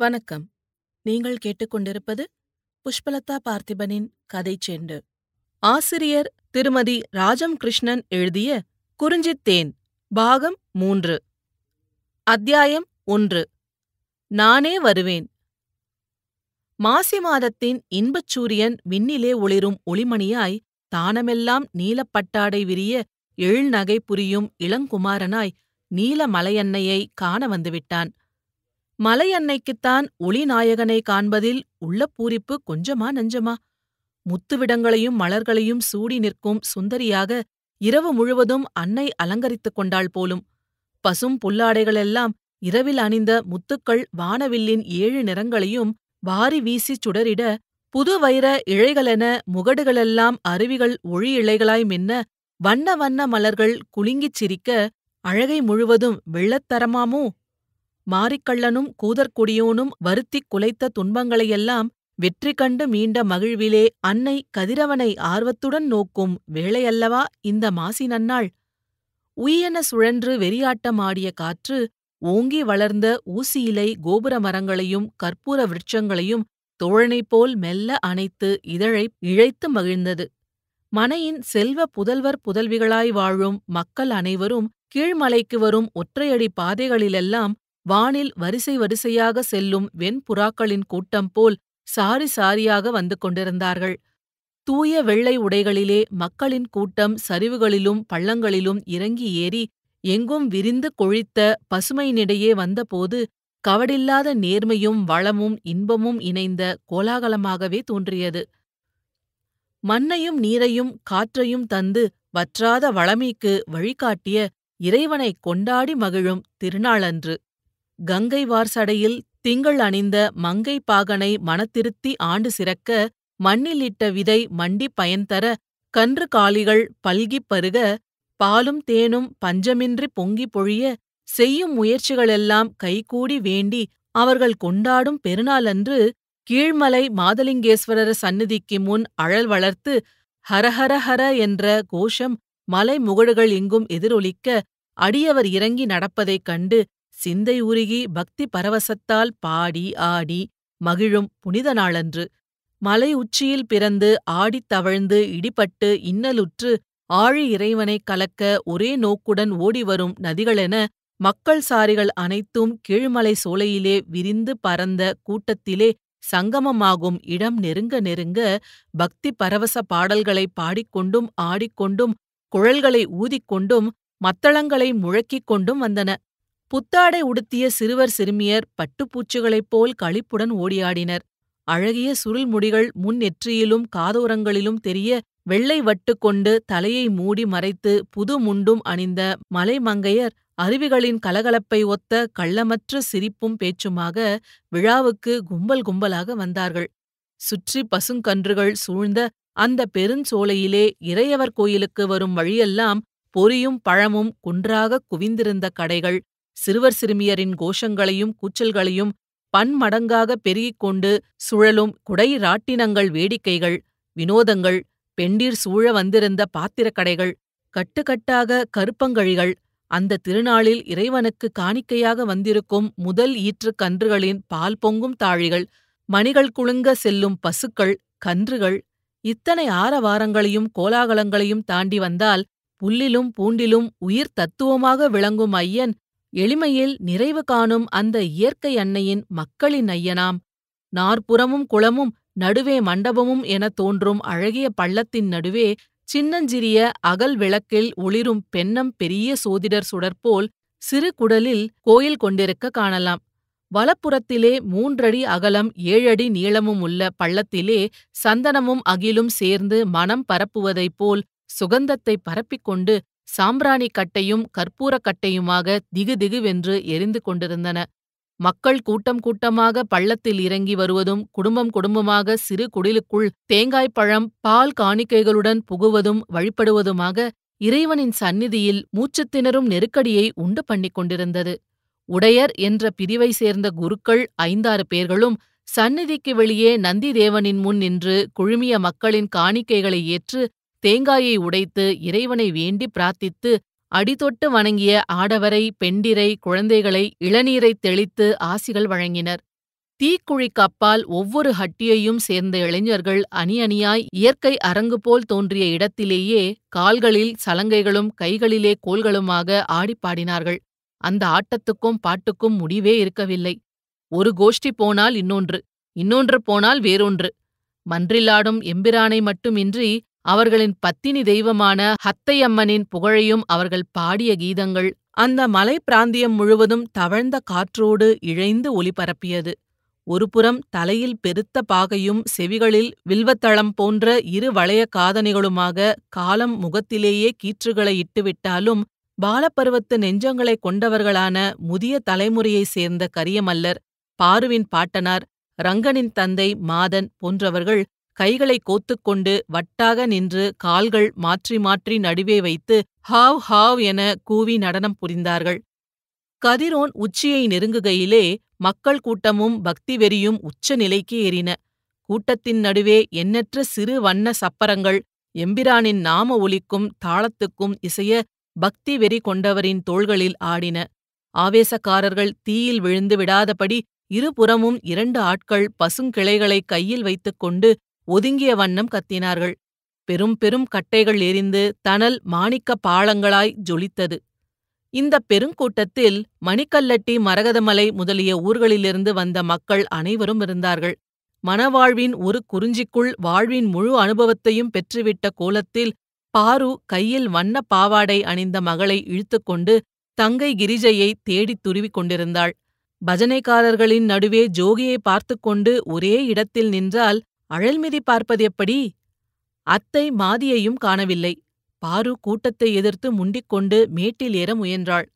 வணக்கம். நீங்கள் கேட்டுக்கொண்டிருப்பது புஷ்பலதா பார்த்திபனின் கதை செண்டு. ஆசிரியர் திருமதி ராஜம் கிருஷ்ணன் எழுதிய குறிஞ்சித்தேன் பாகம் மூன்று. அத்தியாயம் ஒன்று. நானே வருவேன். மாசி மாதத்தின் இன்பச் சூரியன் விண்ணிலே ஒளிரும் ஒளிமணியாய் தானமெல்லாம் நீலப்பட்டாடை விரிய எழுநகை புரியும் இளங்குமாரனாய் நீலமலையன்னையை காண வந்துவிட்டான். மலையன்னைக்குத்தான் ஒளிநாயகனை காண்பதில் உள்ள பூரிப்பு கொஞ்சமா நஞ்சமா. முத்துவிடங்களையும் மலர்களையும் சூடி நிற்கும் சுந்தரியாக இரவு முழுவதும் அன்னை அலங்கரித்துக் கொண்டாள் போலும். பசும் புல்லாடைகளெல்லாம் இரவில் அணிந்த முத்துக்கள் வானவில்லின் ஏழு நிறங்களையும் வாரி வீசிச் சுடரிட புது வைர இழைகளென முகடுகளெல்லாம் அருவிகள் ஒளி இழைகளாய் மின்ன வண்ண வண்ண மலர்கள் குலுங்கிச் சிரிக்க அழகை முழுவதும் வெள்ளத்தரமாமோ? மாரிக்கள்ளனும் கூதற்குடியோனும் வருத்திக் குலைத்த துன்பங்களையெல்லாம் வெற்றி கண்டு மீண்ட மகிழ்விலே அன்னை கதிரவனை ஆர்வத்துடன் நோக்கும் வேளையல்லவா இந்த மாசி நன்னாள்? உய்யென சுழன்று வெறியாட்டமாடிய காற்று ஓங்கி வளர்ந்த ஊசியிலை கோபுர மரங்களையும் கற்பூர விருட்சங்களையும் தோழனைப் போல் மெல்ல அணைத்து இதழை இழைத்து மகிழ்ந்தது. மனையின் செல்வ புதல்வர் புதல்விகளாய் வாழும் மக்கள் அனைவரும் கீழ்மலைக்கு வரும் ஒற்றையடி பாதைகளிலெல்லாம் வானில் வரிசை வரிசையாக செல்லும் வெண்புறாக்களின் கூட்டம் போல் சாரி சாரியாக வந்து கொண்டிருந்தார்கள். தூய வெள்ளை உடைகளிலே மக்களின் கூட்டம் சரிவுகளிலும் பள்ளங்களிலும் இறங்கி ஏறி எங்கும் விரிந்து கொழித்த பசுமையினிடையே வந்தபோது கவடில்லாத நேர்மையும் வளமும் இன்பமும் இணைந்த கோலாகலமாகவே தோன்றியது. மண்ணையும் நீரையும் காற்றையும் தந்து வற்றாத வளமைக்கு வழிகாட்டிய இறைவனைக் கொண்டாடி மகிழும் திருநாளன்று. கங்கை வார்சடையில் திங்கள் அணிந்த மங்கை பாகனை மனத்திருத்தி ஆண்டு சிறக்க மண்ணிலிட்ட விதை மண்டி பயன்தர கன்று காளிகள் பல்கிப் பருக பாலும் தேனும் பஞ்சமின்றி பொங்கி பொழிய செய்யும் முயற்சிகளெல்லாம் கைகூடி வேண்டி அவர்கள் கொண்டாடும் பெருநாளன்று கீழ்மலை மாதலிங்கேஸ்வரர் சந்நிதிக்கு முன் அழல் வளர்த்து ஹரஹர ஹர என்ற கோஷம் மலை முகடுகள் எங்கும் எதிரொலிக்க அடியவர் இறங்கி நடப்பதைக் கண்டு சிந்தை உருகி பக்தி பரவசத்தால் பாடி ஆடி மகிழும் புனித நாளன்று. மலை உச்சியில் பிறந்து ஆடித் தவழ்ந்து இடிபட்டு இன்னலுற்று ஆழி இறைவனைக் கலக்க ஒரே நோக்குடன் ஓடிவரும் நதிகளென மக்கள் சாரிகள் அனைத்தும் கீழ்மலை சோலையிலே விரிந்து பறந்த கூட்டத்திலே சங்கமமாகும் இடம் நெருங்க நெருங்க பக்தி பரவச பாடல்களை பாடிக்கொண்டும் ஆடிக்கொண்டும் குழல்களை ஊதிக்கொண்டும் மத்தளங்களை முழக்கிக் கொண்டும் வந்தன. புத்தாடை உடுத்திய சிறுவர் சிறுமியர் பட்டுப்பூச்சிகளைப் போல் களிப்புடன் ஓடியாடினர். அழகிய சுருள் முடிகள் முன் நெற்றியிலும் காதோரங்களிலும் தெரிய வெள்ளை வட்டு கொண்டு தலையை மூடி மறைத்து புது முண்டும் அணிந்த மலைமங்கையர் அருவிகளின் கலகலப்பை ஒத்த கள்ளமற்ற சிரிப்பும் பேச்சுமாக விழாவுக்கு கும்பல் கும்பலாக வந்தார்கள். சுற்றி பசுங்கன்றுகள் சூழ்ந்த அந்த பெருஞ்சோலையிலே இறையவர் கோயிலுக்கு வரும் வழியெல்லாம் பொரியும் பழமும் குன்றாக குவிந்திருந்த கடைகள் சிறுவர் சிறுமியரின் கோஷங்களையும் கூச்சல்களையும் பன்மடங்காக பெருகிக் கொண்டு சுழலும் குடை ராட்டினங்கள் வேடிக்கைகள் வினோதங்கள் பெண்டீர் சூழ வந்திருந்த பாத்திரக் கடைகள் கட்டுக்கட்டாக கருப்பங்கழிகள் அந்த திருநாளில் இறைவனுக்கு காணிக்கையாக வந்திருக்கும் முதல் ஈற்றுக் கன்றுகளின் பால் பொங்கும் தாழிகள் மணிகள் குலுங்க செல்லும் பசுக்கள் கன்றுகள் இத்தனை ஆரவாரங்களையும் கோலாகலங்களையும் தாண்டி வந்தால் புல்லிலும் பூண்டிலும் உயிர் தத்துவமாக விளங்கும் ஐயன் எளிமையில் நிறைவு காணும் அந்த இயற்கை அன்னையின் மக்களின் ஐயனாம். நாற்புறமும் குளமும் நடுவே மண்டபமும் எனத் தோன்றும் அழகிய பள்ளத்தின் நடுவே சின்னஞ்சிறிய அகல் விளக்கில் ஒளிரும் பென்னம் பெரிய சோதிடர் சுடர்போல் சிறு குடலில் கோயில் கொண்டிருக்க காணலாம். வலப்புறத்திலே மூன்றடி அகலம் ஏழடி நீளமும் உள்ள பள்ளத்திலே சந்தனமும் அகிலும் சேர்ந்து மனம் பரப்புவதைப் போல் சுகந்தத்தை பரப்பிக் கொண்டு சாம்பிராணி கட்டையும் கற்பூரக் கட்டையுமாக திகு திகுவென்று எரிந்து கொண்டிருந்தன. மக்கள் கூட்டம் கூட்டமாக பள்ளத்தில் இறங்கி வருவதும் குடும்பம் குடும்பமாக சிறு குடிலுக்குள் தேங்காய்ப்பழம் பால் காணிக்கைகளுடன் புகுவதும் வழிபடுவதுமாக இறைவனின் சந்நிதியில் மூச்சுத் திணறும் நெருக்கடியை உண்டு பண்ணிக் கொண்டிருந்தது. உடையர் என்ற பிரிவை சேர்ந்த குருக்கள் ஐந்தாறு பேர்களும் சந்நிதிக்கு வெளியே நந்திதேவனின் முன் நின்று குழுமிய மக்களின் காணிக்கைகளை ஏற்று தேங்காயை உடைத்து இறைவனை வேண்டி பிரார்த்தித்து அடிதொட்டு வணங்கிய ஆடவரை பெண்டிரை குழந்தைகளை இளநீரைத் தெளித்து ஆசிகள் வழங்கினர். தீக்குழிக்கு அப்பால் ஒவ்வொரு ஹட்டியையும் சேர்ந்த இளைஞர்கள் அணி அணியாய் இயற்கை அரங்கு போல் தோன்றிய இடத்திலேயே கால்களில் சலங்கைகளும் கைகளிலே கோல்களுமாக ஆடிப் பாடினார்கள். அந்த ஆட்டத்துக்கும் பாட்டுக்கும் முடிவே இருக்கவில்லை. ஒரு கோஷ்டி போனால் இன்னொன்று இன்னொன்று போனால் வேறொன்று. மன்றிலாடும் எம்பிரானை மட்டுமின்றி அவர்களின் பத்தினி தெய்வமான ஹத்தையம்மனின் புகழையும் அவர்கள் பாடிய கீதங்கள் அந்த மலை பிராந்தியம் முழுவதும் தவழ்ந்த காற்றோடு இழைந்து ஒலிபரப்பியது. ஒருபுறம் தலையில் பெருத்த பாகையும் செவிகளில் வில்வத்தளம் போன்ற இரு வளைய காதணிகளுமாக காலம் முகத்திலேயே கீற்றுகளை இட்டுவிட்டாலும் பாலப்பருவத்து நெஞ்சங்களைக் கொண்டவர்களான முதிய தலைமுறையைச் சேர்ந்த கரியமல்லர் பாருவின் பாட்டனார் ரங்கனின் தந்தை மாதன் போன்றவர்கள் கைகளை கோத்துக்கொண்டு வட்டாக நின்று கால்கள் மாற்றி மாற்றி நடுவே வைத்து ஹாவ் ஹாவ் என கூவி நடனம் புரிந்தார்கள். கதிரோன் உச்சியை நெருங்குகையிலே மக்கள் கூட்டமும் பக்தி வெறியும் உச்ச நிலைக்கு ஏறின. கூட்டத்தின் நடுவே எண்ணற்ற சிறு வண்ண சப்பரங்கள் எம்பிரானின் நாம ஒலிக்கும் தாளத்துக்கும் இசைய பக்தி வெறி கொண்டவரின் தோள்களில் ஆடின. ஆவேசக்காரர்கள் தீயில் விழுந்து விடாதபடி இருபுறமும் இரண்டு ஆட்கள் பசுங்கிளைகளை கையில் வைத்துக்கொண்டு ஒதுங்கிய வண்ணம் கத்தினார்கள். பெரும் பெரும் கட்டைகள் எரிந்து தணல் மாணிக்க பாளங்களாய் ஜொலித்தது. இந்த பெருங்கூட்டத்தில் மணிக்கல்லட்டி மரகதமலை முதலிய ஊர்களிலிருந்து வந்த மக்கள் அனைவரும் இருந்தார்கள். மனவாழ்வின் ஒரு குறிஞ்சிக்குள் வாழ்வின் முழு அனுபவத்தையும் பெற்றுவிட்ட கோலத்தில் பாரு கையில் வண்ண பாவாடை அணிந்த மகளை இழுத்துக்கொண்டு தங்கை கிரிஜையை தேடித் துருவிக் கொண்டிருந்தாள். பஜனைக்காரர்களின் நடுவே ஜோகியை பார்த்துக்கொண்டு ஒரே இடத்தில் நின்றால் அழல்மிதி பார்ப்பது எப்படி? அத்தை மாதியையும் காணவில்லை. பாரு கூட்டத்தை எதிர்த்து முண்டிக்கொண்டு மேட்டில் ஏற முயன்றாள்.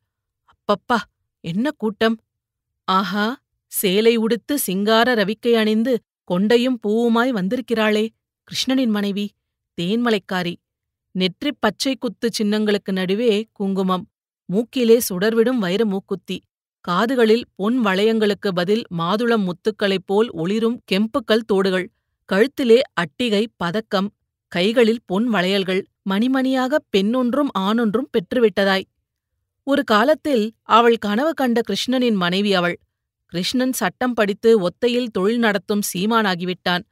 அப்பப்பா என்ன கூட்டம்? ஆஹா சேலை உடுத்து சிங்கார ரவிக்கை அணிந்து கொண்டையும் பூவுமாய் வந்திருக்கிறாளே. கிருஷ்ணனின் மனைவி தேன்மலைக்காரி நெற்றிப் பச்சை குத்து சின்னங்களுக்கு நடுவே குங்குமம். மூக்கிலே சுடர்விடும் வைர மூக்குத்தி. காதுகளில் பொன் வளையங்களுக்கு பதில் மாதுளம் முத்துக்களைப் போல் ஒளிரும் கெம்புக்கல் தோடுகள். கழுத்திலே அட்டிகை பதக்கம் கைகளில் பொன் வளையல்கள் மணிமணியாகப் பெண்ணொன்றும் ஆணொன்றும் பெற்றுவிட்டதாய். ஒரு காலத்தில் அவள் கனவு கண்ட கிருஷ்ணனின் மனைவி அவள். கிருஷ்ணன் சட்டம் படித்து ஒத்தையில் தொழில் நடத்தும் சீமானாகிவிட்டான்.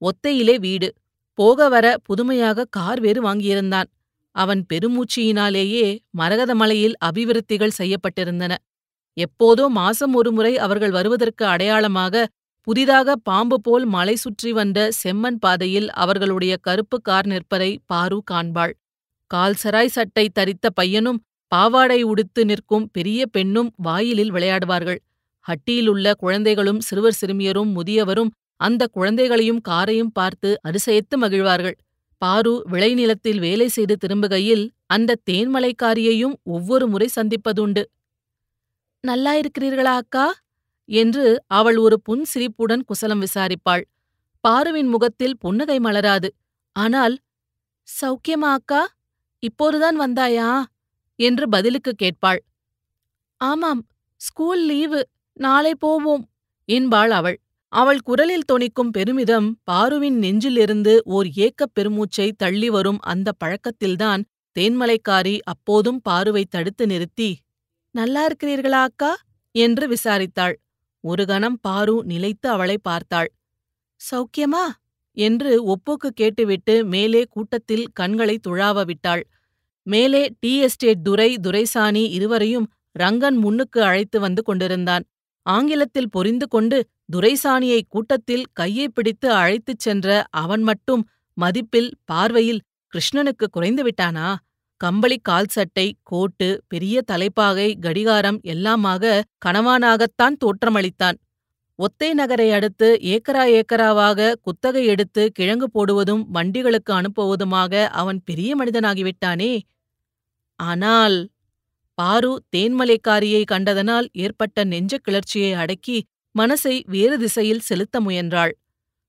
ஒத்தையிலே வீடு. போக வர புதுமையாக கார் வேறு வாங்கியிருந்தான். அவன் பெருமூச்சியினாலேயே மரகதமலையில் அபிவிருத்திகள் செய்யப்பட்டிருந்தன. எப்போதோ மாசம் ஒருமுறை அவர்கள் வருவதற்கு அடையாளமாக புதிதாக பாம்பு போல் மலை சுற்றி வந்த செம்மன் பாதையில் அவர்களுடைய கருப்பு கார் நிற்பதை பாரு காண்பாள். கால்சராய் சட்டை தரித்த பையனும் பாவாடை உடுத்து நிற்கும் பெரிய பெண்ணும் வாயிலில் விளையாடுவார்கள். ஹட்டியிலுள்ள குழந்தைகளும் சிறுவர் சிறுமியரும் முதியவரும் அந்த குழந்தைகளையும் காரையும் பார்த்து அரிசயத்து மகிழ்வார்கள். பாரு விளைநிலத்தில் வேலை செய்து திரும்புகையில் அந்த தேன்மலைக்காரியையும் ஒவ்வொரு முறை சந்திப்பதுண்டு. நல்லாயிருக்கிறீர்களா அக்கா? என்று அவள் ஒரு புன் சிரிப்புடன் குசலம் விசாரிப்பாள். பாருவின் முகத்தில் புன்னகை மலராது. ஆனால் சௌக்கியமா அக்கா? இப்போதுதான் வந்தாயா? என்று பதிலுக்கு கேட்பாள். ஆமாம் ஸ்கூல் லீவு நாளை போவோம் என்பாள் அவள். அவள் குரலில் தொனிக்கும் பெருமிதம் பாருவின் நெஞ்சிலிருந்து ஓர் ஏக்கப் பெருமூச்சை தள்ளி வரும் அந்த பழக்கத்தில்தான் தேன்மலைக்காரி அப்போதும் பாருவை தடுத்து நிறுத்தி நல்லா இருக்கிறீர்களா அக்கா? என்று விசாரித்தாள். ஒரு கணம் பாரு நிலைத்து அவளை பார்த்தாள். சௌக்கியமா என்று ஒப்போக்கு கேட்டுவிட்டு மேலே கூட்டத்தில் கண்களை துழாவ விட்டாள். மேலே டீ எஸ்டேட் துரை துரைசாணி இருவரையும் ரங்கன் முன்னுக்கு அழைத்து வந்து கொண்டிருந்தான். ஆங்கிலத்தில் பொரிந்து கொண்டு துரைசாணியை கூட்டத்தில் கையை பிடித்து அழைத்துச் சென்ற அவன் மட்டும் மதிப்பில் பார்வையில் கிருஷ்ணனுக்கு குறைந்து விட்டானா? கம்பளி கால் சட்டை கோட்டு பெரிய தலைப்பாகை கடிகாரம் எல்லாமாக கணவானாகத்தான் தோற்றமளித்தான். ஒத்தை நகரை அடுத்து ஏக்கரா ஏக்கராவாக குத்தகை எடுத்து கிழங்கு போடுவதும் வண்டிகளுக்கு அனுப்புவதுமாக அவன் பெரிய மனிதனாகிவிட்டானே. ஆனால் பாரு தேன்மலைக்காரியை கண்டதனால் ஏற்பட்ட நெஞ்ச கிளர்ச்சியை அடக்கி மனசை வேறு திசையில் செலுத்த முயன்றாள்.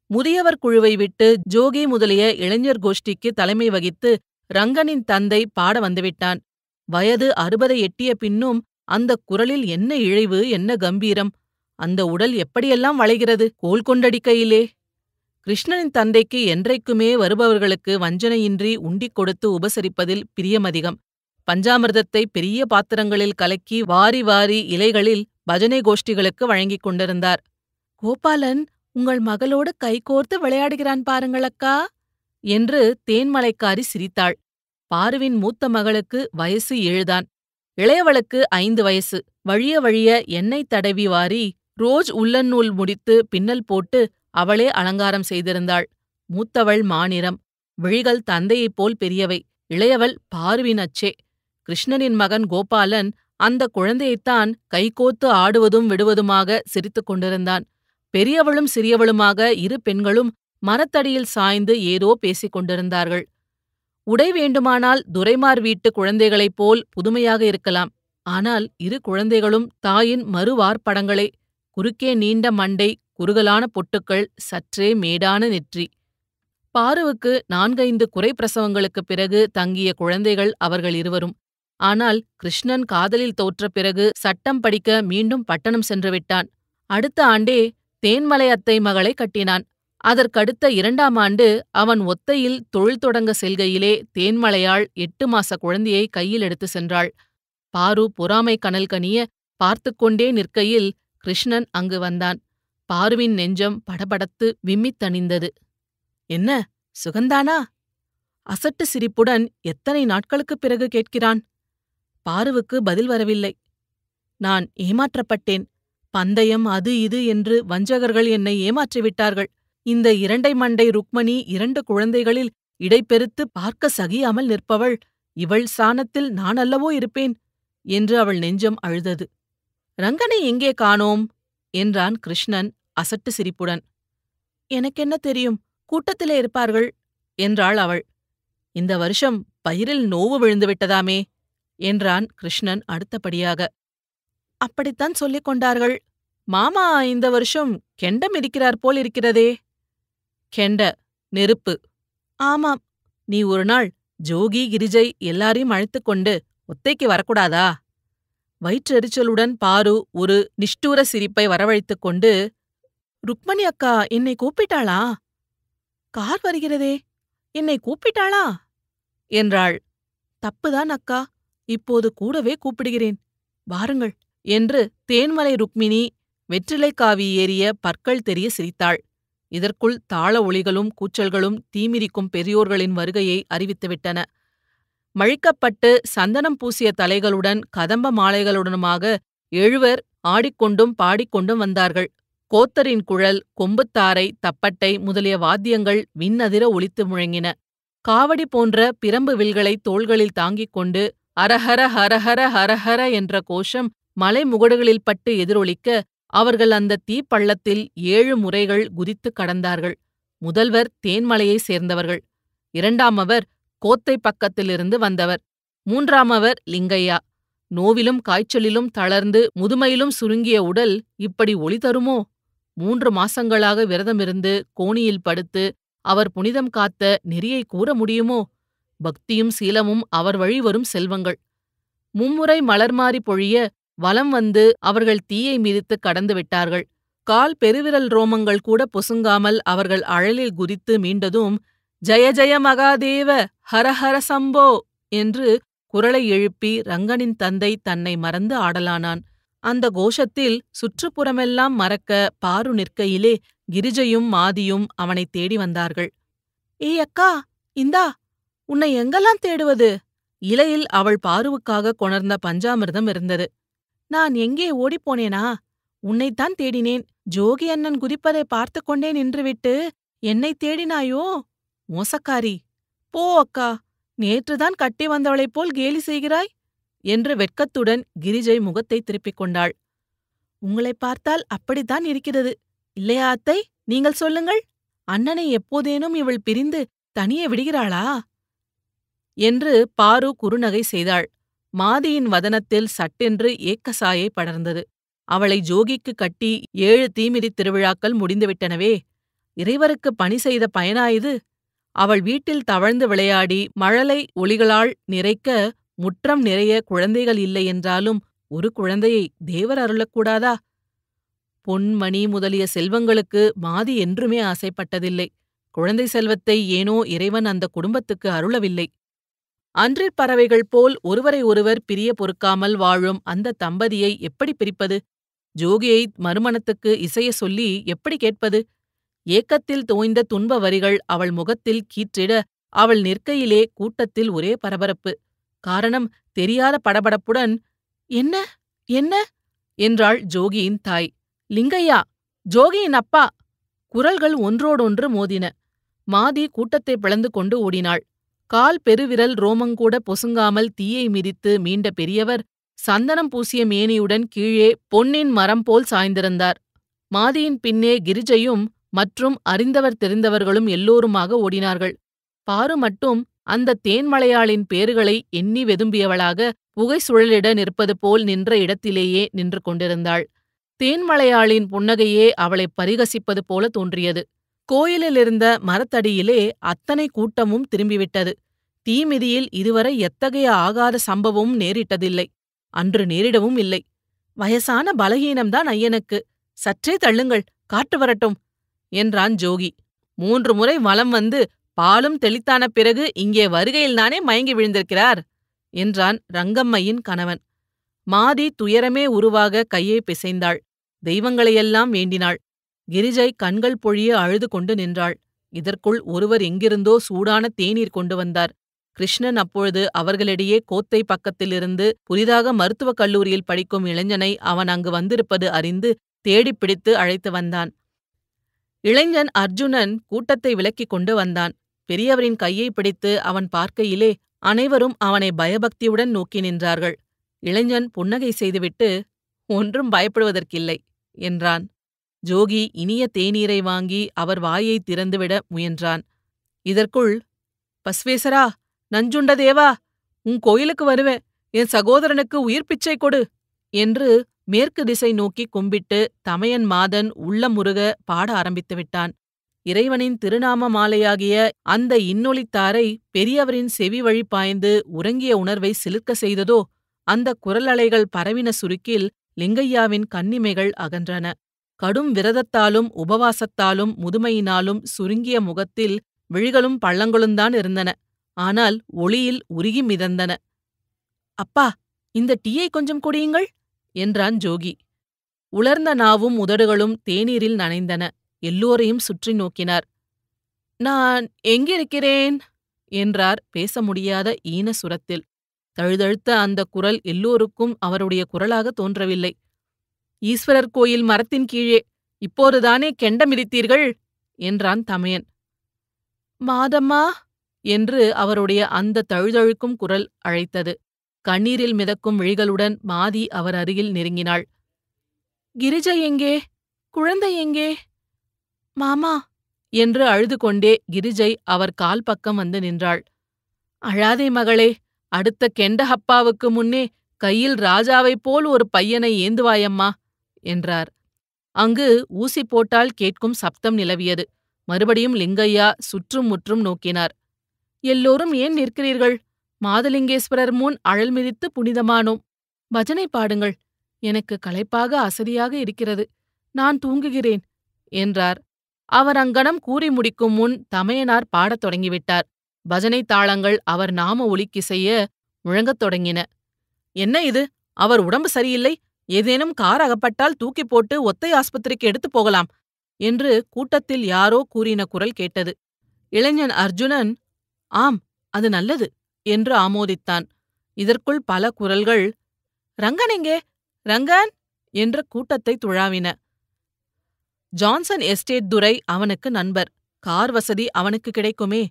முதியவர் குழுவை விட்டு ஜோகி முதலிய இளைஞர் கோஷ்டிக்கு தலைமை வகித்து ரங்கனின் தந்தை பாட வந்துவிட்டான். வயது அறுபதை எட்டிய பின்னும் அந்த குரலில் என்ன இழைவு என்ன கம்பீரம்? அந்த உடல் எப்படியெல்லாம் வளைகிறது? கோல் கொண்டடிக்கையிலே கிருஷ்ணனின் தந்தைக்கு என்றைக்குமே வருபவர்களுக்கு வஞ்சனையின்றி உண்டிக் கொடுத்து உபசரிப்பதில் பிரியமதிகம். பஞ்சாமிர்தத்தை பெரிய பாத்திரங்களில் கலக்கி வாரி வாரி இலைகளில் பஜனை கோஷ்டிகளுக்கு வழங்கிக் கொண்டிருந்தார். கோபாலன் உங்கள் மகளோடு கைகோர்த்து விளையாடுகிறான் பாருங்களக்கா என்று தேன்மலைக்காரி சிரித்தாள். பாருவின் மூத்த மகளுக்கு வயசு ஏழுதான் இளையவளுக்கு ஐந்து வயசு. வழிய வழிய எண்ணெய் தடவி வாரி ரோஜ் உள்ளநூல் முடித்து பின்னல் போட்டு அவளே அலங்காரம் செய்திருந்தாள். மூத்தவள் மாநிறம். விழிகள் தந்தையைப் போல் பெரியவை. இளையவள் பாருவின் அச்சே. கிருஷ்ணனின் மகன் கோபாலன் அந்த குழந்தையைத்தான் கைகோத்து ஆடுவதும் விடுவதுமாக சிரித்துக் கொண்டிருந்தான். பெரியவளும் சிறியவளுமாக இரு பெண்களும் மரத்தடியில் சாய்ந்து ஏதோ பேசிக் கொண்டிருந்தார்கள். உடை வேண்டுமானால் துரைமார் வீட்டு குழந்தைகளைப் போல் புதுமையாக இருக்கலாம். ஆனால் இரு குழந்தைகளும் தாயின் மறுவார்ப்படங்களே குறுக்கே நீண்ட மண்டை குறுகலான பொட்டுக்கள் சற்றே மேடான நெற்றி. பாருவுக்கு நான்கைந்து குறை பிரசவங்களுக்குப் பிறகு தங்கிய குழந்தைகள் அவர்கள் இருவரும். ஆனால் கிருஷ்ணன் காதலில் தோற்ற பிறகு சட்டம் படிக்க மீண்டும் பட்டணம் சென்று விட்டான். அடுத்த ஆண்டே தேன்மலை அத்தை மகளை கட்டினான். அதற்கடுத்த இரண்டாம் ஆண்டு அவன் ஒத்தையில் தொழில் தொடங்க செல்கையிலே தேன்மலையாள் எட்டு மாச குழந்தையை கையில் எடுத்து சென்றாள். பாரு பொறாமை கனல் கனிய பார்த்துக் கொண்டே நிற்கையில் கிருஷ்ணன் அங்கு வந்தான். பாருவின் நெஞ்சம் படபடத்து விம்மித் தணிந்தது. என்ன சுகந்தானா? அசட்டு சிரிப்புடன் எத்தனை நாட்களுக்குப் பிறகு கேட்கிறான்? பாருவுக்கு பதில் வரவில்லை. நான் ஏமாற்றப்பட்டேன். பந்தயம் அது இது என்று வஞ்சகர்கள் என்னை ஏமாற்றிவிட்டார்கள். இந்த இரண்டை மண்டை ருக்மணி இரண்டு குழந்தைகளில் இடைப்பெருத்து பார்க்க சகியாமல் நிற்பவள். இவள் சாணத்தில் நான் அல்லவோ இருப்பேன் என்று அவள் நெஞ்சம் அழுதது. ரங்கனை எங்கே காணோம்? என்றான் கிருஷ்ணன் அசட்டு சிரிப்புடன். எனக்கென்ன தெரியும்? கூட்டத்திலே இருப்பார்கள் என்றாள் அவள். இந்த வருஷம் பயிரில் நோவு விழுந்து விட்டதாமே என்றான் கிருஷ்ணன் அடுத்தபடியாக. அப்படித்தான் சொல்லிக் கொண்டார்கள். மாமா இந்த வருஷம் கெண்டம் இருக்கிறார் போல் இருக்கிறதே. கெண்ட நெருப்பு. ஆமாம் நீ ஒரு நாள் ஜோகி கிரிஜை எல்லாரையும் அழைத்துக் கொண்டு ஒத்தைக்கு வரக்கூடாதா? வயிற்றெரிச்சலுடன் பாரு ஒரு நிஷ்டூர சிரிப்பை வரவழைத்துக் கொண்டு ருக்மணி அக்கா என்னை கூப்பிட்டாளா? கார் வருகிறதே என்னை கூப்பிட்டாளா? என்றாள். தப்புதான் அக்கா இப்போது கூடவே கூப்பிடுகிறேன். வாருங்கள் என்று தேன்மலை ருக்மிணி வெற்றிலைக்காவி ஏறிய பற்கள் தெரிய சிரித்தாள். இதற்குள் தாள ஒளிகளும் கூச்சல்களும் தீமிரிக்கும் பெரியோர்களின் வருகையை அறிவித்துவிட்டன. மழிக்கப்பட்டு சந்தனம் பூசிய தலைகளுடன் கதம்ப மாலைகளுடனுமாக எழுவர் ஆடிக்கொண்டும் பாடிக்கொண்டும் வந்தார்கள். கோத்தரின் குழல் கொம்புத்தாரை தப்பட்டை முதலிய வாத்தியங்கள் விண்ணதிர ஒலித்து முழங்கின. காவடி போன்ற பிரம்பு வில்களை தோள்களில் தாங்கிக் கொண்டு அரஹர ஹரஹர ஹரஹர என்ற கோஷம் மலை முகடுகளில் பட்டு எதிரொலிக்க அவர்கள் அந்த தீப்பள்ளத்தில் ஏழு முறைகள் குதித்துக் கடந்தார்கள். முதல்வர் தேன்மலையைச் சேர்ந்தவர்கள். இரண்டாமவர் கோத்தை பக்கத்திலிருந்து வந்தவர். மூன்றாமவர் லிங்கையா. நோவிலும் காய்ச்சலிலும் தளர்ந்து முதுமையிலும் சுருங்கிய உடல் இப்படி ஒளி தருமோ? மூன்று மாசங்களாக விரதமிருந்து கோணியில் படுத்து அவர் புனிதம் காத்த நெறியை கூற முடியுமோ? பக்தியும் சீலமும் அவர் வழி வரும் செல்வங்கள். மும்முறை மலர்மாறி பொழிய வலம் வந்து அவர்கள் தீயை மிதித்து கடந்து விட்டார்கள். கால் பெருவிரல் ரோமங்கள் கூட பொசுங்காமல் அவர்கள் அழலில் குதித்து மீண்டதும் ஜய ஜய மகாதேவ ஹரஹர சம்போ என்று குரலை எழுப்பி ரங்கனின் தந்தை தன்னை மறந்து ஆடலானான். அந்த கோஷத்தில் சுற்றுப்புறமெல்லாம் மறக்க பாரு நிற்கையிலே கிரிஜையும் மாதியும் அவனைத் தேடி வந்தார்கள். ஏ அக்கா இந்தா உன்னை எங்கெல்லாம் தேடுவது? இலையில் அவள் பாருவுக்காக கொணர்ந்த பஞ்சாமிர்தம் இருந்தது. நான் எங்கே ஓடிப்போனேனா? உன்னைத்தான் தேடினேன். ஜோகி அண்ணன் குதிப்பதை பார்த்து கொண்டே நின்றுவிட்டு என்னை தேடினாயோ? மோசக்காரி. போ அக்கா. நேற்றுதான் கட்டி வந்தவளைப் போல் கேலி செய்கிறாய்? என்று வெட்கத்துடன் கிரிஜை முகத்தை திருப்பிக் கொண்டாள். உங்களைப் பார்த்தால் அப்படித்தான் இருக்கிறது. இல்லையா அத்தை? நீங்கள் சொல்லுங்கள். அண்ணனை எப்போதேனும் இவள் பிரிந்து தனியே விடுகிறாளா? என்று பாரு குறுநகை செய்தாள். மாதியின் வதனத்தில் சட்டென்று ஏக்கசாயை படர்ந்தது. அவளை ஜோகிக்கு கட்டி ஏழு தீமிதி திருவிழாக்கள் முடிந்துவிட்டனவே. இறைவருக்கு பணி செய்த பயனாயுது. அவள் வீட்டில் தவழ்ந்து விளையாடி மழலை ஒளிகளால் நிறைக்க முற்றம் நிறைய குழந்தைகள் இல்லை என்றாலும் ஒரு குழந்தையை தேவர் அருளக்கூடாதா? பொன்மணி முதலிய செல்வங்களுக்கு மாதி என்றுமே ஆசைப்பட்டதில்லை. குழந்தை செல்வத்தை ஏனோ இறைவன் அந்த குடும்பத்துக்கு அருளவில்லை. அன்றிற் பறவைகள் போல் ஒருவரை ஒருவர் பிரிய பொறுக்காமல் வாழும் அந்த தம்பதியை எப்படி பிரிப்பது? ஜோகியை மறுமணத்துக்கு இசைய சொல்லி எப்படி கேட்பது? ஏக்கத்தில் தோய்ந்த துன்ப வரிகள் அவள் முகத்தில் கீற்றிட அவள் நிற்கையிலே கூட்டத்தில் ஒரே பரபரப்பு. காரணம் தெரியாத படபடப்புடன் என்ன? என்ன? என்றாள் ஜோகியின் தாய். லிங்கையா ஜோகியின் அப்பா. குரல்கள் ஒன்றோடொன்று மோதின. மாதி கூட்டத்தை பிளந்து கொண்டு ஓடினாள். கால் பெருவிரல் ரோமங்கூட பொசுங்காமல் தீயை மிதித்து மீண்ட பெரியவர் சந்தனம் பூசிய மேனியுடன் கீழே பொன்னின் மரம் போல் சாய்ந்திருந்தார். மாதியின் பின்னே கிரிஜையும் மற்றும் அறிந்தவர் தெரிந்தவர்களும் எல்லோருமாக ஓடினார்கள். பாரு மட்டும் அந்த தேன்மலையாளின் பேறுகளை எண்ணி வெதும்பியவளாக புகை சுழலிட நிற்பது போல் நின்ற இடத்திலேயே நின்று கொண்டிருந்தாள். தேன்மலையாளின் புன்னகையே அவளை பரிகசிப்பது போல தோன்றியது. கோயிலிலிருந்த மரத்தடியிலே அத்தனை கூட்டமும் திரும்பிவிட்டது. தீமிதியில் இதுவரை எத்தகைய ஆகாத சம்பவமும் நேரிட்டதில்லை. அன்று நேரிடவும் இல்லை. வயசான பலகீனம்தான் ஐயனுக்கு. சற்றே தள்ளுங்கள் காற்று வரட்டும் என்றான் ஜோகி. மூன்று முறை வலம் வந்து பாலும் தெளித்தான பிறகு இங்கே வருகையில்தானே மயங்கி விழுந்திருக்கிறார் என்றான் ரங்கம்மையின் கணவன். மாதி துயரமே உருவாக கையை பிசைந்தாள். தெய்வங்களையெல்லாம் வேண்டினாள். கிரிஜை கண்கள் பொழிய அழுது கொண்டு நின்றாள். இதற்குள் ஒருவர் எங்கிருந்தோ சூடான தேநீர் கொண்டு வந்தார். கிருஷ்ணன் அப்பொழுது அவர்களிடையே கோத்தை பக்கத்திலிருந்து புதிதாக மருத்துவக் கல்லூரியில் படிக்கும் இளைஞனை அவன் அங்கு வந்திருப்பது அறிந்து தேடிப் பிடித்து அழைத்து வந்தான். இளைஞன் அர்ஜுனன் கூட்டத்தை விலக்கிக் கொண்டு வந்தான். பெரியவரின் கையை பிடித்து அவன் பார்க்கையிலே அனைவரும் அவனை பயபக்தியுடன் நோக்கி நின்றார்கள். இளைஞன் புன்னகை செய்துவிட்டு ஒன்றும் பயப்படுவதற்கில்லை என்றான். ஜோகி இனிய தேநீரை வாங்கி அவர் வாயை திறந்துவிட முயன்றான். இதற்குள் பஸ்வேசரா நஞ்சுண்ட தேவா உன் கோயிலுக்கு வருவேன். என் சகோதரனுக்கு உயிர் பிச்சை கொடு என்று மேற்கு திசை நோக்கி கும்பிட்டு தமையன் மாதன் உள்ளமுருக பாட ஆரம்பித்து விட்டான். இறைவனின் திருநாம மாலையாகிய அந்த இன்னொலித்தாரை பெரியவரின் செவி வழி பாய்ந்து உறங்கிய உணர்வை சிலிர்க்க செய்ததோ அந்த குரலலைகள் பரவின சுருக்கில் லிங்கையாவின் கண்ணிமைகள் அகன்றன. கடும் விரதத்தாலும் உபவாசத்தாலும் முதுமையினாலும் சுருங்கிய முகத்தில் விழிகளும் பள்ளங்களும்தான் இருந்தன. ஆனால் ஒளியில் உருகி மிதந்தன. அப்பா இந்த டீயை கொஞ்சம் குடியுங்கள் என்றான் ஜோகி. உலர்ந்த நாவும் உதடுகளும் தேநீரில் நனைந்தன. எல்லோரையும் சுற்றி நோக்கினார். நான் எங்கிருக்கிறேன்? என்றார் பேச முடியாத ஈன சுரத்தில் தழுதழுத்த அந்த குரல் எல்லோருக்கும் அவருடைய குரலாக தோன்றவில்லை. ஈஸ்வரர் கோயில் மரத்தின் கீழே இப்போதுதானே கெண்ட மிதித்தீர்கள் என்றான் தமையன். மாதம்மா! என்று அவருடைய அந்த தழுதழுக்கும் குரல் அழைத்தது. கண்ணீரில் மிதக்கும் விழிகளுடன் மாதி அவர் அருகில் நெருங்கினாள். கிரிஜை எங்கே? குழந்தை எங்கே? மாமா! என்று அழுது கொண்டே கிரிஜை அவர் கால் பக்கம் வந்து நின்றாள். அழாதே மகளே! அடுத்த கெண்டஹப்பாவுக்கு முன்னே கையில் ராஜாவைப் போல் ஒரு பையனை ஏந்துவாயம்மா! என்றார். அங்கு ஊசி போட்டால் கேட்கும் சப்தம் நிலவியது. மறுபடியும் லிங்கையா சுற்றும் முற்றும் நோக்கினார். எல்லோரும் ஏன் நிற்கிறீர்கள்? மாதலிங்கேஸ்வரர் முன் அழல் மிதித்து புனிதமானோம். பஜனை பாடுங்கள். எனக்கு களைப்பாக அசதியாக இருக்கிறது. நான் தூங்குகிறேன் என்றார். அவர் அங்கனம் கூறி முடிக்கும் முன் தமையனார் பாடத் தொடங்கிவிட்டார். பஜனை தாளங்கள் அவர் நாம ஒலிக்கிசைய முழங்கத் தொடங்கின. என்ன இது? அவர் உடம்பு சரியில்லை? ஏதேனும் கார் அகப்பட்டால் தூக்கி போட்டு ஒத்தை ஆஸ்பத்திரிக்கு எடுத்துப் போகலாம் என்று கூட்டத்தில் யாரோ கூறின குரல் கேட்டது. இளைஞன் அர்ஜுனன் ஆம் அது நல்லது என்று ஆமோதித்தான். இதற்குள் பல குரல்கள் ரங்கன் எங்கே? ரங்கன்! என்ற கூட்டத்தை துழாவின. ஜான்சன் எஸ்டேட் துரை அவனுக்கு நண்பர். கார் வசதி அவனுக்கு கிடைக்குமே.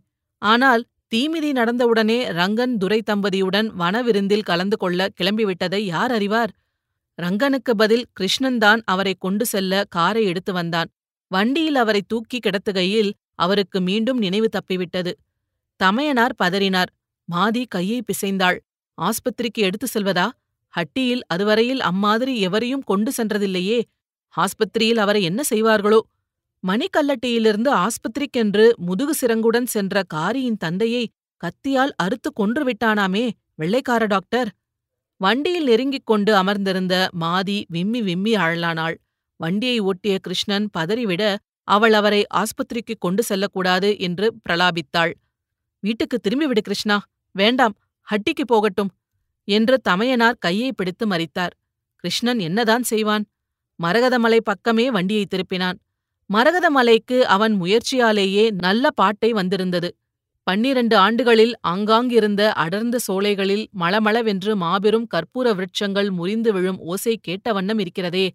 ஆனால் தீமிதி நடந்தவுடனே ரங்கன் துரை தம்பதியுடன் வனவிருந்தில் கலந்து கொள்ள கிளம்பிவிட்டதை யார் அறிவார்? ரங்கனுக்கு பதில் கிருஷ்ணன்தான் அவரை கொண்டு செல்ல காரை எடுத்து வந்தான். வண்டியில் அவரை தூக்கி கிடத்துகையில் அவருக்கு மீண்டும் நினைவு தப்பிவிட்டது. தமையனார் பதறினார். மாதி கையை பிசைந்தாள். ஆஸ்பத்திரிக்கு எடுத்து செல்வதா? ஹட்டியில் அதுவரையில் அம்மாதிரி எவரையும் கொண்டு சென்றதில்லையே. ஆஸ்பத்திரியில் அவரை என்ன செய்வார்களோ? மணிக்கல்லட்டியிலிருந்து ஆஸ்பத்திரிக்கென்று முதுகு சிறங்குடன் சென்ற காரியின் தந்தையை கத்தியால் அறுத்து கொன்று விட்டானாமே வெள்ளைக்கார டாக்டர். வண்டியில் நெருங்கிக் கொண்டு அமர்ந்திருந்த மாதி விம்மி விம்மி அழலானாள். வண்டியை ஓட்டிய கிருஷ்ணன் பதறிவிட அவள் அவரை ஆஸ்பத்திரிக்கு கொண்டு செல்லக்கூடாது என்று பிரலாபித்தாள். வீட்டுக்கு திரும்பிவிடு கிருஷ்ணா. வேண்டாம். ஹட்டிக்கு போகட்டும் என்று தமையனார் கையை பிடித்து மறித்தார். கிருஷ்ணன் என்னதான் செய்வான்? மரகதமலை பக்கமே வண்டியை திருப்பினான். மரகதமலைக்கு அவன் முயற்சியாலேயே நல்ல பாட்டை வந்திருந்தது. பன்னிரண்டு ஆண்டுகளில் ஆங்காங்கிருந்த அடர்ந்த சோலைகளில் மளமளவென்று மாபெரும் கற்பூர விருட்சங்கள் முறிந்து விழும் ஓசை கேட்ட வண்ணம் இருக்கிறதே.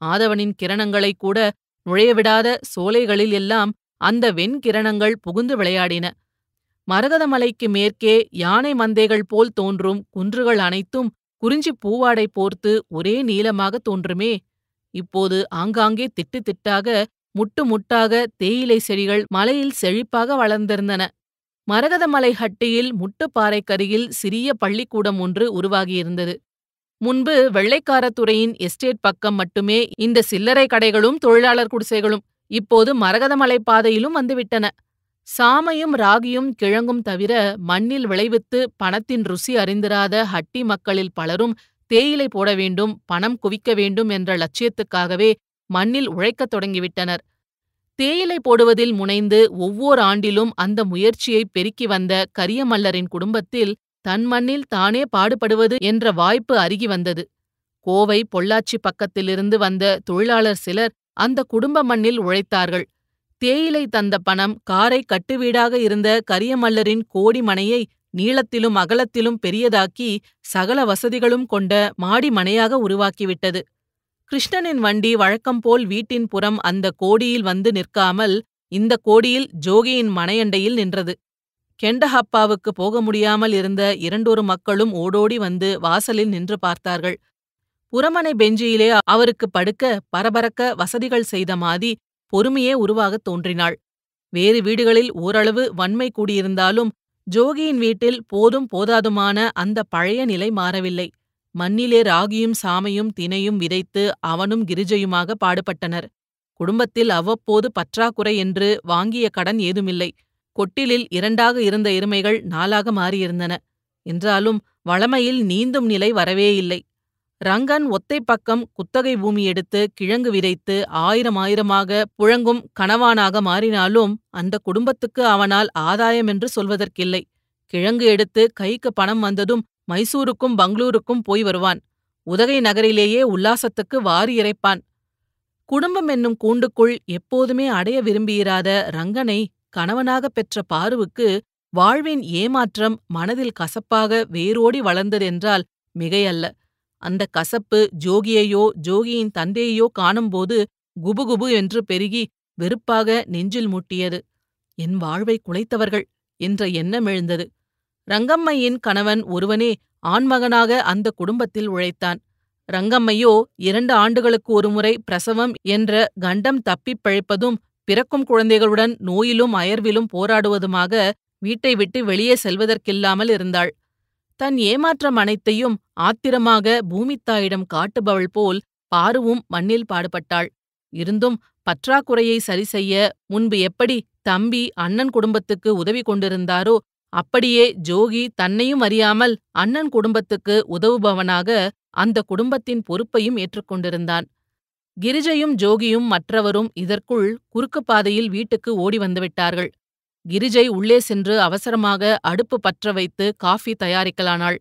ஆதவனின் கிரணங்களைக் கூட நுழையவிடாத சோலைகளில் எல்லாம் அந்த வெண்கிரணங்கள் புகுந்து விளையாடின. மரகதமலைக்கு மேற்கே யானை மந்தைகள் போல் தோன்றும் குன்றுகள் அனைத்தும் குறிஞ்சிப் பூவாடை போர்த்து ஒரே நீளமாக தோன்றுமே. இப்போது ஆங்காங்கே திட்டு திட்டாக முட்டு முட்டாக தேயிலை செடிகள் மலையில் செழிப்பாக வளர்ந்திருந்தன. மரகதமலை ஹட்டியில் முட்டுப்பாறைக்கரியில் சிறிய பள்ளிக்கூடம் ஒன்று உருவாகியிருந்தது. முன்பு வெள்ளைக்காரத்துறையின் எஸ்டேட் பக்கம் மட்டுமே இந்த சில்லறை கடைகளும் தொழிலாளர் குடிசைகளும் இப்போது மரகதமலை பாதையிலும் வந்துவிட்டன. சாமையும் ராகியும் கிழங்கும் தவிர மண்ணில் விளைவித்து பணத்தின் ருசி அறிந்திராத ஹட்டி மக்களில் பலரும் தேயிலை போட வேண்டும் பணம் குவிக்க வேண்டும் என்ற லட்சியத்துக்காகவே மண்ணில் உழைக்கத் தொடங்கிவிட்டனர். தேயிலை போடுவதில் முனைந்து ஒவ்வோர் ஆண்டிலும் அந்த முயற்சியை பெருக்கி வந்த கரியமல்லரின் குடும்பத்தில் தன் மண்ணில் தானே பாடுபடுவது என்ற வாய்ப்பு அருகி வந்தது. கோவை பொள்ளாச்சி பக்கத்திலிருந்து வந்த தொழிலாளர் சிலர் அந்த குடும்ப மண்ணில் உழைத்தார்கள். தேயிலை தந்த பணம் காரை கட்டுவீடாக இருந்த கரியமல்லரின் கோடி மனையை நீளத்திலும் அகலத்திலும் பெரியதாக்கி சகல வசதிகளும் கொண்ட மாடி மனையாக உருவாக்கிவிட்டது. கிருஷ்ணனின் வண்டி வழக்கம்போல் வீட்டின் புறம் அந்த கோடியில் வந்து நிற்காமல் இந்த கோடியில் ஜோகியின் மனையண்டையில் நின்றது. கெண்டஹப்பாவுக்கு போக முடியாமல் இருந்த இரண்டொரு மக்களும் ஓடோடி வந்து வாசலில் நின்று பார்த்தார்கள். புறமனை பெஞ்சியிலே அவருக்கு படுக்க பரபரக்க வசதிகள் செய்த மாதி பொறுமையே உருவாகத் தோன்றினாள். வேறு வீடுகளில் ஓரளவு வன்மை கூடியிருந்தாலும் ஜோகியின் வீட்டில் போதும் போதாதுமான அந்த பழைய நிலை மாறவில்லை. மண்ணிலே ராகியும் சாமையும் தினையும் விதைத்து அவனும் கிரிஜையுமாக பாடுபட்டனர். குடும்பத்தில் அவ்வப்போது பற்றாக்குறை என்று வாங்கிய கடன் ஏதுமில்லை. கொட்டிலில் இரண்டாக இருந்த எருமைகள் நாலாக மாறியிருந்தன. என்றாலும் வளமையில் நீந்தும் நிலை வரவேயில்லை ரங்கன் ஒத்தை பக்கம் குத்தகை பூமி எடுத்து கிழங்கு விதைத்து ஆயிரம் ஆயிரமாக புழங்கும் கணவானாக மாறினாலும் அந்த குடும்பத்துக்கு அவனால் ஆதாயம் என்று சொல்வதற்கில்லை. கிழங்கு எடுத்து கைக்கு பணம் வந்ததும் மைசூருக்கும் பங்களூருக்கும் போய் வருவான். உதகை நகரிலேயே உல்லாசத்துக்கு வாரி இறைப்பான். குடும்பம் என்னும் கூண்டுக்குள் எப்போதுமே அடைய விரும்பியிராத ரங்கனை கணவனாகப் பெற்ற பாருவுக்கு வாழ்வின் ஏமாற்றம் மனதில் கசப்பாக வேரோடி வளர்ந்ததென்றால் மிகையல்ல. அந்த கசப்பு ஜோகியையோ ஜோகியின் தந்தையையோ காணும்போது குபுகுபு என்று பெருகி வெறுப்பாக நெஞ்சில் முட்டியது. என் வாழ்வை குலைத்தவர்கள் என்ற எண்ணம் எழுந்தது. ரங்கம்மையின் கணவன் ஒருவனே ஆண்மகனாக அந்த குடும்பத்தில் உழைத்தான். ரங்கம்மையோ இரண்டு ஆண்டுகளுக்கு ஒருமுறை பிரசவம் என்ற கண்டம் தப்பிப் பிழைப்பதும் பிறக்கும் குழந்தைகளுடன் நோயிலும் அயர்விலும் போராடுவதுமாக வீட்டை விட்டு வெளியே செல்வதற்கில்லாமல் இருந்தாள். தன் ஏமாற்றம் அனைத்தையும் ஆத்திரமாக பூமித்தாயிடம் காட்டுபவள் போல் பாருவும் மண்ணில் பாடுபட்டாள். இருந்தும் பற்றாக்குறையை சரிசெய்ய முன்பு எப்படி தம்பி அண்ணன் குடும்பத்துக்கு உதவி கொண்டிருந்தாரோ அப்படியே ஜோகி தன்னையும் அறியாமல் அண்ணன் குடும்பத்துக்கு உதவுபவனாக அந்த குடும்பத்தின் பொறுப்பையும் ஏற்றுக்கொண்டிருந்தான். கிரிஜையும் ஜோகியும் மற்றவரும் இதற்குள் குறுக்குப் பாதையில் வீட்டுக்கு ஓடி வந்துவிட்டார்கள் கிரிஜை உள்ளே சென்று அவசரமாக அடுப்பு பற்ற வைத்து காஃபி தயாரிக்கலானாள்.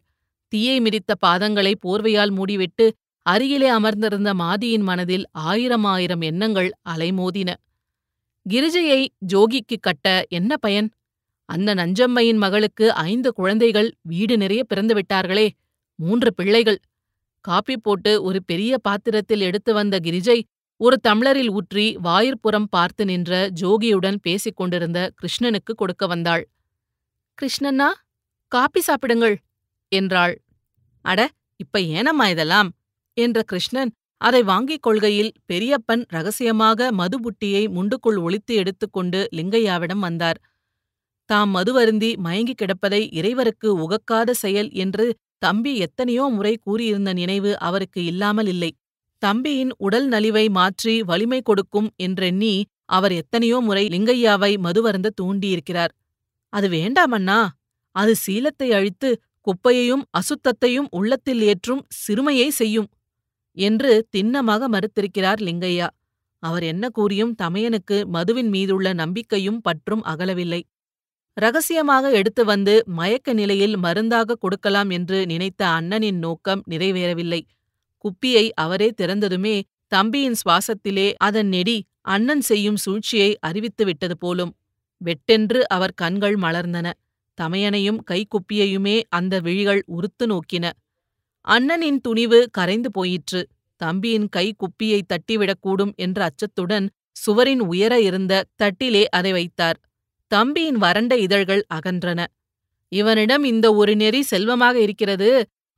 தீயை மிதித்த பாதங்களை போர்வையால் மூடிவிட்டு அருகிலே அமர்ந்திருந்த மாதியின் மனதில் ஆயிரம் ஆயிரம் எண்ணங்கள் அலைமோதின. கிரிஜையை ஜோகிக்கு கட்ட என்ன பயன்? அந்த நஞ்சம்மையின் மகளுக்கு ஐந்து குழந்தைகள் வீடு நிறைய பிறந்து விட்டார்களே. மூன்று பிள்ளைகள். காப்பி போட்டு ஒரு பெரிய பாத்திரத்தில் எடுத்து வந்த கிரிஜை ஒரு தம்ளரில் ஊற்றி வாயிற்புறம் பார்த்து நின்ற ஜோகியுடன் பேசிக் கொண்டிருந்த கிருஷ்ணனுக்கு கொடுக்க வந்தாள். கிருஷ்ணன்னா காப்பி சாப்பிடுங்கள் என்றாள். அட இப்ப ஏனம்மா இதெல்லாம்? என்ற கிருஷ்ணன் அதை வாங்கிக் கொள்கையில் பெரியப்பன் ரகசியமாக மதுபுட்டியை முண்டுக்குள் ஒளித்து எடுத்துக்கொண்டு லிங்கையாவிடம் வந்தார். தாம் மதுவருந்தி மயங்கி கிடப்பதை இறைவருக்கு உகக்காத செயல் என்று தம்பி எத்தனையோ முறை கூறியிருந்த நினைவு அவருக்கு இல்லாமல் இல்லை. தம்பியின் உடல் நலிவை மாற்றி வலிமை கொடுக்கும் என்றெண்ணி அவர் எத்தனையோ முறை லிங்கையாவை மதுவருந்த தூண்டியிருக்கிறார். அது வேண்டாமண்ணா அது சீலத்தை அழித்து குப்பையையும் அசுத்தத்தையும் உள்ளத்தில் ஏற்றும் சிறுமையை செய்யும் என்று திண்ணமாக மறுத்திருக்கிறார் லிங்கையா அவர் என்ன கூறியும் தமையனுக்கு மதுவின் மீதுள்ள நம்பிக்கையும் பற்றும் அகலவில்லை. ரகசியமாக எடுத்து வந்து மயக்க நிலையில் மருந்தாக கொடுக்கலாம் என்று நினைத்த அண்ணனின் நோக்கம் நிறைவேறவில்லை. குப்பியை அவரே திறந்ததுமே தம்பியின் சுவாசத்திலே அதன் நெடி அண்ணன் செய்யும் சூழ்ச்சியை அறிவித்து விட்டது போலும். வெட்டென்று அவர் கண்கள் மலர்ந்தன. தமையனையும் கைக்குப்பியையுமே அந்த விழிகள் உறுத்து நோக்கின. அண்ணனின் துணிவு கரைந்து போயிற்று. தம்பியின் கை குப்பியை தட்டிவிடக்கூடும் என்ற அச்சத்துடன் சுவரின் உயர இருந்த தட்டிலே அதை வைத்தார். தம்பியின் வறண்ட இதழ்கள் அகன்றன. இவனிடம் இந்த ஒரு நெறி செல்வமாக இருக்கிறது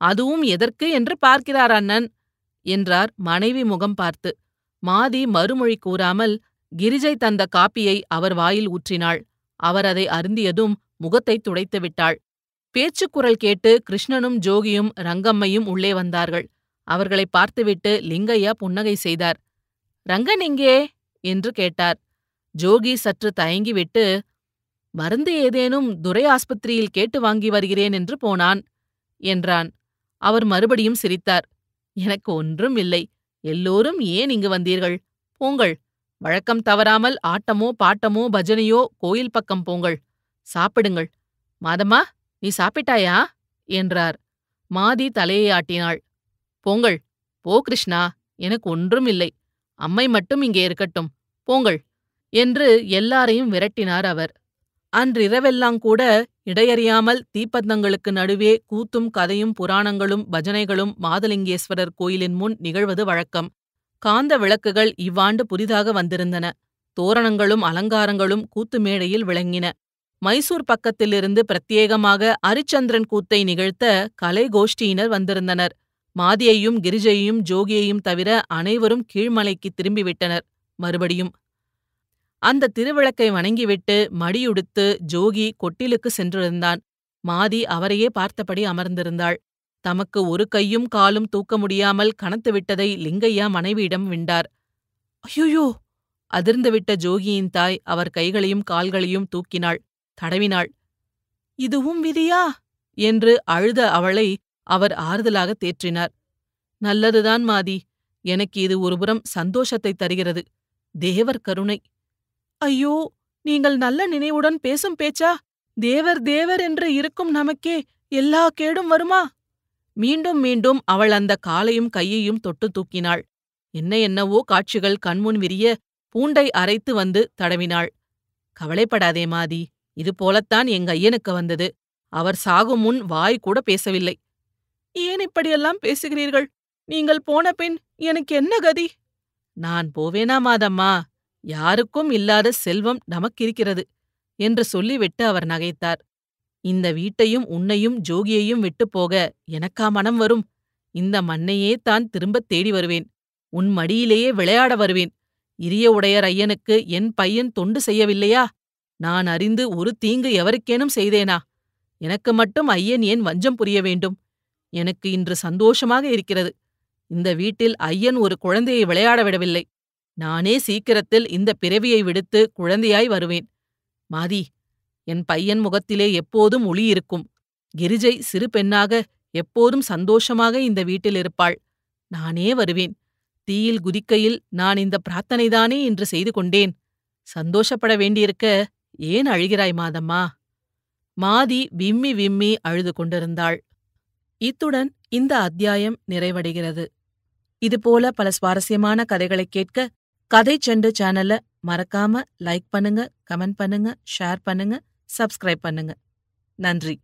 அதுவும் எதற்கு என்று பார்க்கிறார் அண்ணன்? என்றார் மனைவி முகம் பார்த்து. மாதி மறுமொழி கூறாமல் கிரிஜை தந்த காப்பியை அவர் வாயில் ஊற்றினாள். அவர் அதை அருந்தியதும் முகத்தை துடைத்து விட்டாள். பேச்சுக்குரல் கேட்டு கிருஷ்ணனும் ஜோகியும் ரங்கம்மையும் உள்ளே வந்தார்கள். அவர்களை பார்த்துவிட்டு லிங்கையா புன்னகை செய்தார். ரங்கன் எங்கே? என்று கேட்டார். ஜோகி சற்று தயங்கிவிட்டு மருந்து ஏதேனும் துரை ஆஸ்பத்திரியில் கேட்டு வாங்கி வருகிறேன் என்று போனான் என்றான். அவர் மறுபடியும் சிரித்தார். எனக்கு ஒன்றும் இல்லை. எல்லோரும் ஏன் இங்கு வந்தீர்கள்? போங்கள். வழக்கம் தவறாமல் ஆட்டமோ பாட்டமோ பஜனையோ கோயில் பக்கம் போங்கள். சாப்பிடுங்கள். மாதம்மா நீ சாப்பிட்டாயா? என்றார். மாதி தலையை ஆட்டினாள். போங்கள். போ கிருஷ்ணா. எனக்கு ஒன்றும் இல்லை. அம்மை மட்டும் இங்கே இருக்கட்டும். போங்கள். என்று எல்லாரையும் விரட்டினார் அவர். அன்றிரவெல்லாம் கூட இடையறியாமல் தீப்பந்தங்களுக்கு நடுவே கூத்தும் கதையும் புராணங்களும் பஜனைகளும் மாதலிங்கேஸ்வரர் கோயிலின் முன் நிகழ்வது வழக்கம். காந்த விளக்குகள் இவ்வாண்டு புதிதாக வந்திருந்தன. தோரணங்களும் அலங்காரங்களும் கூத்து மேடையில் விளங்கின. மைசூர் பக்கத்திலிருந்து பிரத்யேகமாக அரிச்சந்திரன் கூத்தை நிகழ்த்த கலை கோஷ்டியினர் வந்திருந்தனர். மாதியையும் கிரிஜையையும் ஜோகியையும் தவிர அனைவரும் கீழ்மலைக்கு திரும்பிவிட்டனர். மறுபடியும் அந்த திருவிளக்கை வணங்கிவிட்டு மடியுடுத்து ஜோகி கொட்டிலுக்கு சென்றிருந்தான். மாதி அவரையே பார்த்தபடி அமர்ந்திருந்தாள். தமக்கு ஒரு கையும் காலும் தூக்க முடியாமல் கனத்து விட்டதை லிங்கையா மனைவியிடம் விண்டார். ஐயோயோ! அதிர்ந்துவிட்ட ஜோகியின் தாய் அவர் கைகளையும் கால்களையும் தூக்கினாள் தடவினாள். இதுவும் விதியா? என்று அழுத அவளை அவர் ஆறுதலாக தேற்றினார். நல்லதுதான் மாதி. எனக்கு இது ஒருபுறம் சந்தோஷத்தை தருகிறது. தேவர் கருணை. ஐயோ நீங்கள் நல்ல நினைவுடன் பேசும் பேச்சா? தேவர் தேவர் என்று இருக்கும் நமக்கே எல்லா கேடும் வருமா? மீண்டும் மீண்டும் அவள் அந்த காலையும் கையையும் தொட்டு தூக்கினாள். என்ன என்னவோ காட்சிகள் கண்முன் விரிய பூண்டை அரைத்து வந்து தடவினாள். கவலைப்படாதே மாதி இது போலத்தான் எங்க ஐயனுக்கு வந்தது. அவர் சாகும் முன் வாய் கூட பேசவில்லை. ஏன் இப்படியெல்லாம் பேசுகிறீர்கள்? நீங்கள் போன பின் எனக்கு என்ன கதி? நான் போவேனா மாதம்மா? யாருக்கும் இல்லாத செல்வம் நமக்கிருக்கிறது என்று சொல்லிவிட்டு அவர் நகைத்தார். இந்த வீட்டையும் உன்னையும் ஜோகியையும் விட்டுப் போக எனக்கா மனம் வரும்? இந்த மண்ணையே தான் திரும்பத் தேடி வருவேன். உன் மடியிலேயே விளையாட வருவேன். இரிய உடையர் ஐயனுக்கு என் பையன் தொண்டு செய்யவில்லையா? நான் அறிந்து ஒரு தீங்கு எவருக்கேனும் செய்தேனா? எனக்கு மட்டும் ஐயன் ஏன் வஞ்சம் புரிய வேண்டும்? எனக்கு இன்று சந்தோஷமாக இருக்கிறது. இந்த வீட்டில் ஐயன் ஒரு குழந்தையை விளையாட விடவில்லை. நானே சீக்கிரத்தில் இந்த பிறவியை விடுத்து குழந்தையாய் வருவேன். மாதி என் பையன் முகத்திலே எப்போதும் ஒளி இருக்கும். கிரிஜை சிறு பெண்ணாக எப்போதும் சந்தோஷமாக இந்த வீட்டில் இருப்பாள். நானே வருவேன். தீயில் குதிக்கையில் நான் இந்த பிரார்த்தனைதானே என்று செய்து கொண்டேன். சந்தோஷப்பட வேண்டியிருக்க ஏன் அழுகிறாய் மாதம்மா? மாதி விம்மி விம்மி அழுது கொண்டிருந்தாள். இத்துடன் இந்த அத்தியாயம் நிறைவடைகிறது. இதுபோல பல சுவாரஸ்யமான கதைகளை கேட்க கதை செண்டு சேனலை மறக்காம லைக் பண்ணுங்க கமெண்ட் பண்ணுங்க ஷேர் பண்ணுங்க சப்ஸ்கிரைப் பண்ணுங்க. நன்றி.